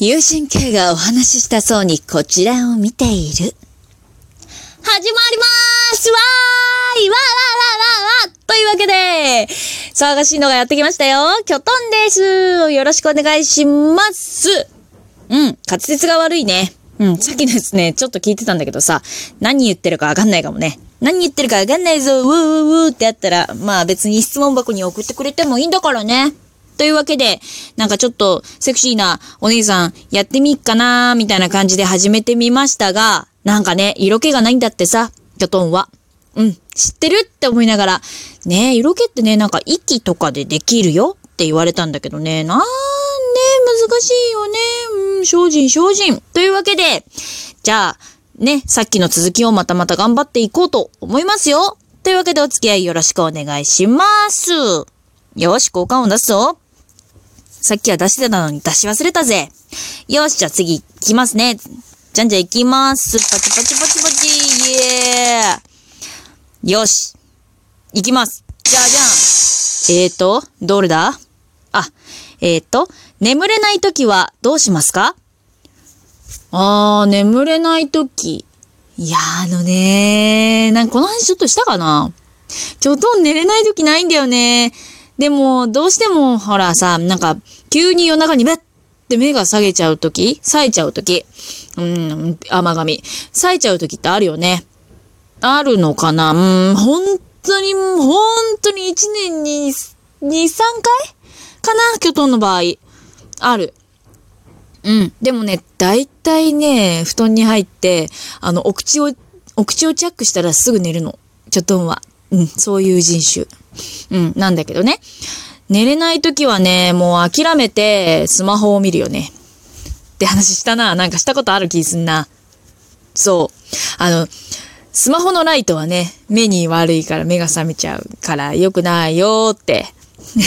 友人 K がお話ししたそうにこちらを見ている。始まりますわーいわーわーわーわーわーというわけで、騒がしいのがやってきましたよ。キョトンです。よろしくお願いします。うん、滑舌が悪いね。うん、さっきですね、ちょっと聞いてたんだけどさ、何言ってるかわかんないかもね。何言ってるかわかんないぞ、ウーウーウーってやったら、まあ別に質問箱に送ってくれてもいいんだからね。というわけで、なんかちょっとセクシーなお姉さんやってみっかなーみたいな感じで始めてみましたが、なんかね、色気がないんだってさ、キョトンは。うん、知ってるって思いながら、ね色気ってね、なんか息とかでできるよ？って言われたんだけどね、なんね、難しいよね。うん、精進、精進。というわけで、じゃあ、ね、さっきの続きをまたまた頑張っていこうと思いますよ。というわけでお付き合いよろしくお願いします。よし、交換を出すぞ。さっきは出してたのに出し忘れたぜ。よし、じゃあ次行きますね。じゃんじゃ行きます。パチパチパチパチ、イエーよし。行きます。じゃあじゃん。えーと、どれだ？あ、えーと、眠れないときはどうしますか？あー、眠れないとき。いやあのねー、なんかこの話ちょっとしたかな？ちょっと寝れないときないんだよね。でも、どうしても、ほらさ、なんか、急に夜中にべって目が下げちゃうとき冴えちゃうときうん、甘髪。冴えちゃうときってあるよね。あるのかな？うん、本当に、本当に1年に2、3回？かな？巨頭の場合。ある。うん。でもね、だいたいね、布団に入って、あの、お口を、お口をチャックしたらすぐ寝るの。巨頭は。うん、そういう人種。うん、なんだけどね。寝れない時はね、もう諦めてスマホを見るよね。って話したな。なんかしたことある気すんな。そう。あの、スマホのライトはね、目に悪いから目が覚めちゃうから良くないよって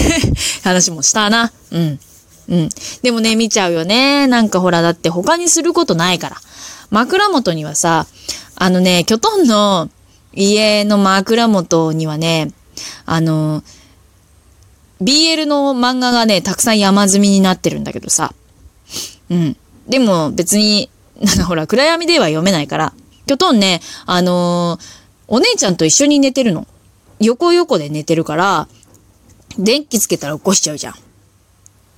話もしたな。うん。うん。でもね、見ちゃうよね。なんかほら、だって他にすることないから。枕元にはさ、あのね、キョトンの家の枕元にはね、あの、BL の漫画がね、たくさん山積みになってるんだけどさ。うん。でも別に、なんかほら、暗闇では読めないから、きょとんね、あの、お姉ちゃんと一緒に寝てるの。横横で寝てるから、電気つけたら起こしちゃうじゃん。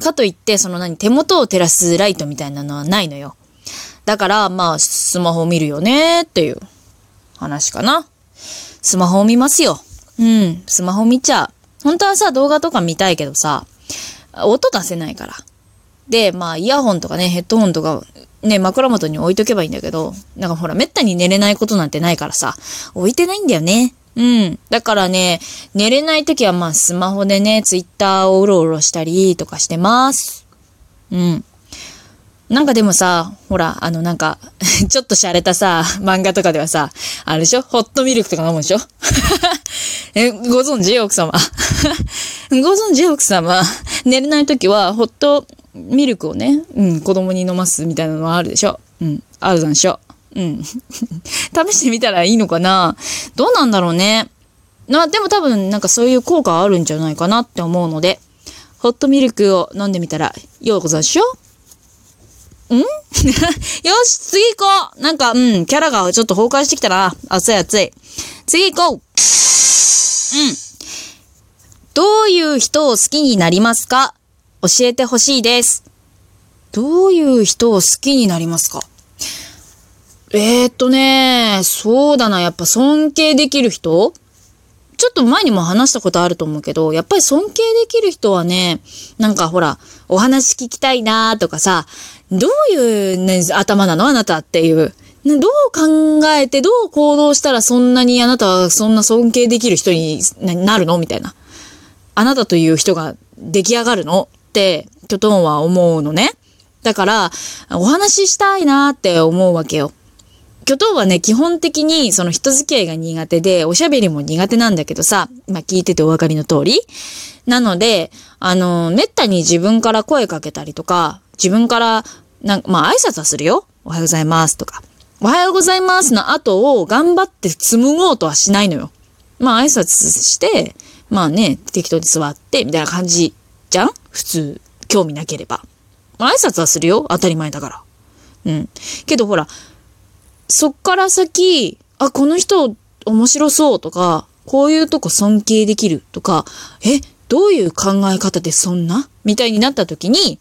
かといって、その何、手元を照らすライトみたいなのはないのよ。だから、まあ、スマホを見るよねっていう話かな。スマホを見ますよ。うん、スマホ見ちゃう。本当はさ、動画とか見たいけどさ、音出せないから。で、まあ、イヤホンとかね、ヘッドホンとか、ね、枕元に置いとけばいいんだけど、なんかほら、めったに寝れないことなんてないからさ、置いてないんだよね。うん。だからね、寝れない時はまあ、スマホでね、ツイッターをうろうろしたりとかしてます。うん。なんかでもさ、ほら、あのなんか ちょっと洒落たさ、漫画とかではさ、あれでしょ？ホットミルクとか飲むでしょ？え、ご存知？奥様。ご存知？奥様。寝れないときは、ホットミルクをね、うん、子供に飲ますみたいなのはあるでしょ？うん、あるでしょ？うん。試してみたらいいのかな？どうなんだろうね。な、でも多分なんかそういう効果あるんじゃないかなって思うので、ホットミルクを飲んでみたら、ようございましょ？ん？よし、次行こうなんか、うん、キャラがちょっと崩壊してきたな。熱い熱い。次行こううん。どういう人を好きになりますか？教えてほしいです。どういう人を好きになりますか？えー、っとね、そうだな、やっぱ尊敬できる人？ちょっと前にも話したことあると思うけど、やっぱり尊敬できる人はね、なんかほら、お話聞きたいなとかさ、どういうね、頭なの？あなたっていう。どう考えて、どう行動したらそんなにあなたはそんな尊敬できる人になるの？みたいな。あなたという人が出来上がるの？って、キョトンは思うのね。だから、お話ししたいなって思うわけよ。巨頭はね、基本的にその人付き合いが苦手で、おしゃべりも苦手なんだけどさ、ま聞いててお分かりの通り。なので、あの、めったに自分から声かけたりとか、自分から、なんかまあ挨拶はするよ。おはようございますとか。おはようございますの後を頑張って紡ごうとはしないのよ。まあ挨拶して、まあね、適当に座って、みたいな感じじゃん？普通、興味なければ。まあ挨拶はするよ。当たり前だから。うん。けどほら、そっから先、あ、この人面白そうとか、こういうとこ尊敬できるとか、え、どういう考え方でそんな？みたいになった時に、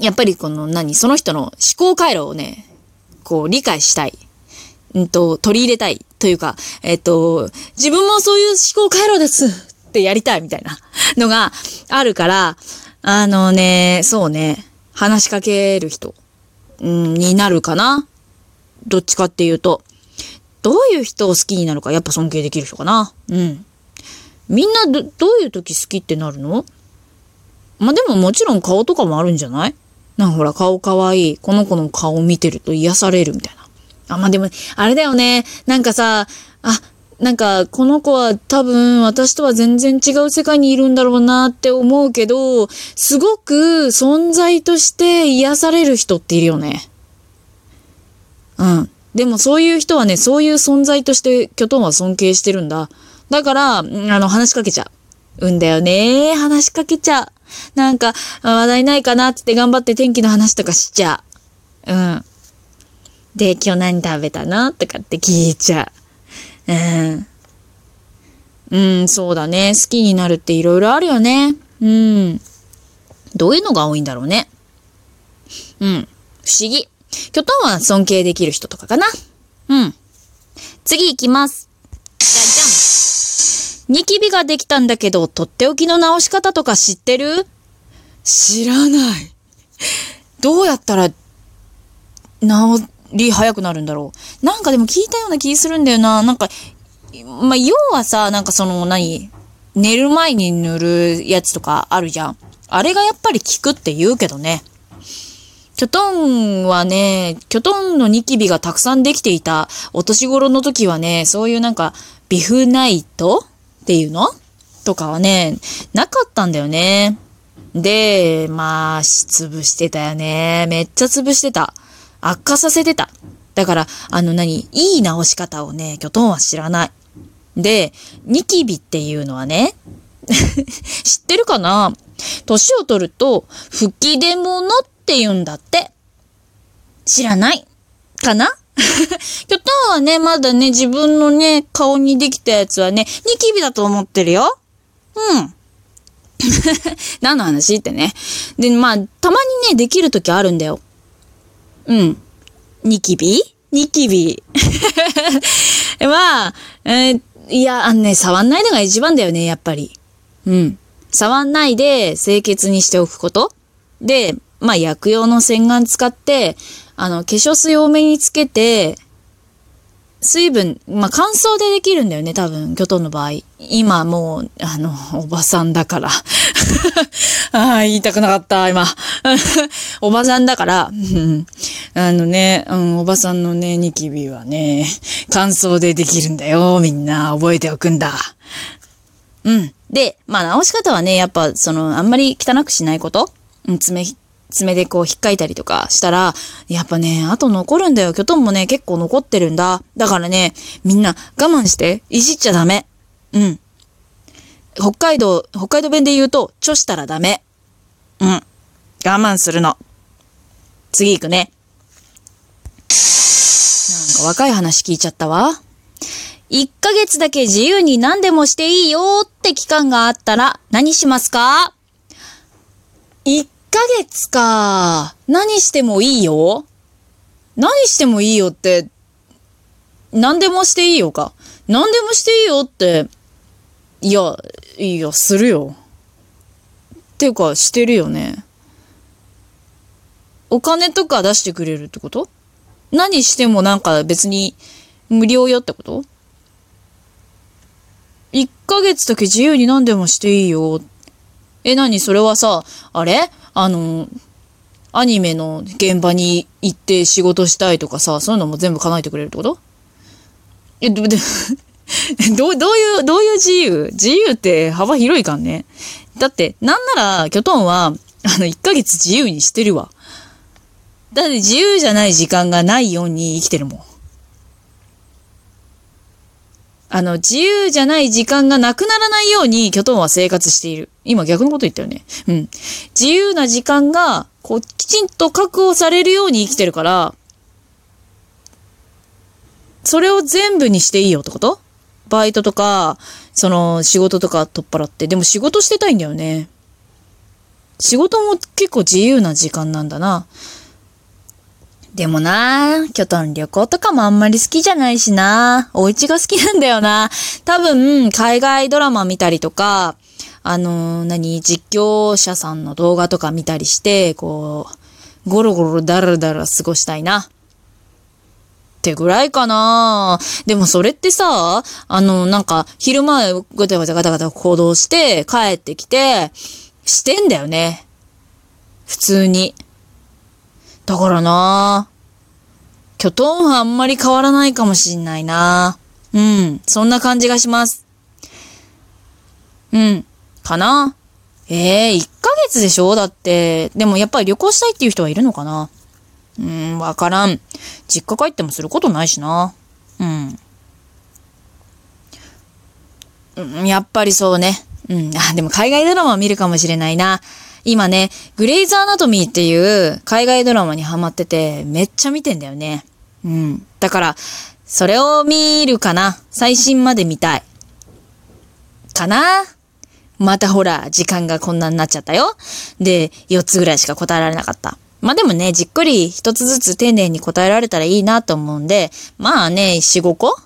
やっぱりこの何その人の思考回路をね、こう理解したい。うんと、取り入れたい。というか、えっと、自分もそういう思考回路ですってやりたいみたいなのがあるから、あのね、そうね、話しかける人、うん、になるかな。どっちかっていうと。どういう人を好きになるか、やっぱ尊敬できる人かな。うん。みんなど、どういう時好きってなるの？まあ、でももちろん顔とかもあるんじゃない？なんかほら、顔かわいい。この子の顔見てると癒されるみたいな。あ、まあ、でも、あれだよね。なんかさ、あ、なんか、この子は多分私とは全然違う世界にいるんだろうなって思うけど、すごく存在として癒される人っているよね。うん。でもそういう人はね、そういう存在としてキョトンは尊敬してるんだ。だから、あの、話しかけちゃう。うんだよね。話しかけちゃう。なんか、話題ないかなって頑張って天気の話とかしちゃう。うん。で、今日何食べたのとかって聞いちゃう。うん。うん、そうだね。好きになるって色々あるよね。うん。どういうのが多いんだろうね。うん。不思議。キョトンは尊敬できる人とかかな。うん。次行きます。じゃじゃん。ニキビができたんだけど、とっておきの直し方とか知ってる？知らない。どうやったら、治り早くなるんだろう。なんかでも聞いたような気するんだよな。なんか、まあ、要はさ、なんかその何、寝る前に塗るやつとかあるじゃん。あれがやっぱり効くって言うけどね。キョトンはね、キョトンのニキビがたくさんできていたお年頃の時はね、そういうなんか、ビフナイトっていうの？とかはね、なかったんだよね。で、まあ、し潰してたよね。めっちゃ潰してた。悪化させてた。だから、あの何、いい直し方をね、キョトンは知らない。で、ニキビっていうのはね、知ってるかな？年を取ると、吹き出物っって言うんだって。知らないかな？キョトンはね、まだね、自分のね、顔にできたやつはね、ニキビだと思ってるよ。うん。何の話ってね。で、まあ、たまにね、できるときあるんだよ。うん。ニキビ？ニキビ。まあ、えー、いや、あのね、触んないのが一番だよね、やっぱり。うん。触んないで清潔にしておくこと。で、まあ、薬用の洗顔使って、あの、化粧水多めにつけて、水分、まあ、乾燥でできるんだよね、多分、巨頭の場合。今もう、あの、おばさんだから。ああ、言いたくなかった、今。おばさんだから、あのね、うん、おばさんのね、ニキビはね、乾燥でできるんだよ、みんな覚えておくんだ。うん。で、まあ、直し方はね、やっぱ、その、あんまり汚くしないこと。うん、爪爪でこう引っかいたりとかしたら、やっぱね、あと残るんだよ。キョトンもね、結構残ってるんだ。だからね、みんな我慢して、いじっちゃダメ。うん。北海道、北海道弁で言うと、ちょしたらダメ。うん。我慢するの。次行くね。なんか若い話聞いちゃったわ。1ヶ月だけ自由に何でもしていいよって期間があったら何しますか ?1 ヶ月か。何してもいいよ何してもいいよって、何でもしていいよか。何でもしていいよって、いや、いや、するよ。っていうか、してるよね。お金とか出してくれるってこと？何してもなんか別に無料よってこと ?1 ヶ月だけ自由に何でもしていいよ。え、何？それはさ、あれ？あの、アニメの現場に行って仕事したいとかさ、そういうのも全部叶えてくれるってこと？え、で、で どう、どういう、どういう自由？自由って幅広いかんね。だって、なんなら、キョトンは、あの、1ヶ月自由にしてるわ。だって自由じゃない時間がないように生きてるもん。あの、自由じゃない時間がなくならないように、キョトンは生活している。今逆のこと言ったよね。うん。自由な時間がこう、きちんと確保されるように生きてるから、それを全部にしていいよってこと？バイトとか、その仕事とか取っ払って。でも仕事してたいんだよね。仕事も結構自由な時間なんだな。でもな、キョトン旅行とかもあんまり好きじゃないしな。お家が好きなんだよな。多分、海外ドラマ見たりとか、あのー何、実況者さんの動画とか見たりして、こう、ゴロゴロダラダラ過ごしたいな。ってぐらいかなでもそれってさ、あの、なんか、昼前ガタガタガタガタ行動して、帰ってきて、してんだよね。普通に。だからなキョトンはあんまり変わらないかもしんないなうん、そんな感じがします。うん、かなええー、1ヶ月でしょ？だって。でもやっぱり旅行したいっていう人はいるのかな？うーん、わからん。実家帰ってもすることないしな。うん。うん、やっぱりそうね。うん。あ、でも海外ドラマ見るかもしれないな。今ね、グレイズ・アナトミーっていう海外ドラマにハマってて、めっちゃ見てんだよね。うん。だから、それを見るかな。最新まで見たい。かなまたほら、時間がこんなになっちゃったよ。で、4つぐらいしか答えられなかった。まあでもね、じっくり一つずつ丁寧に答えられたらいいなと思うんで、まあね、4、5個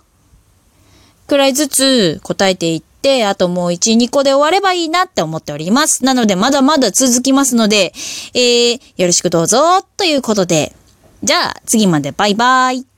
くらいずつ答えていって、あともう1、2個で終わればいいなって思っております。なので、まだまだ続きますので、えー、よろしくどうぞ、ということで。じゃあ、次までバイバイ。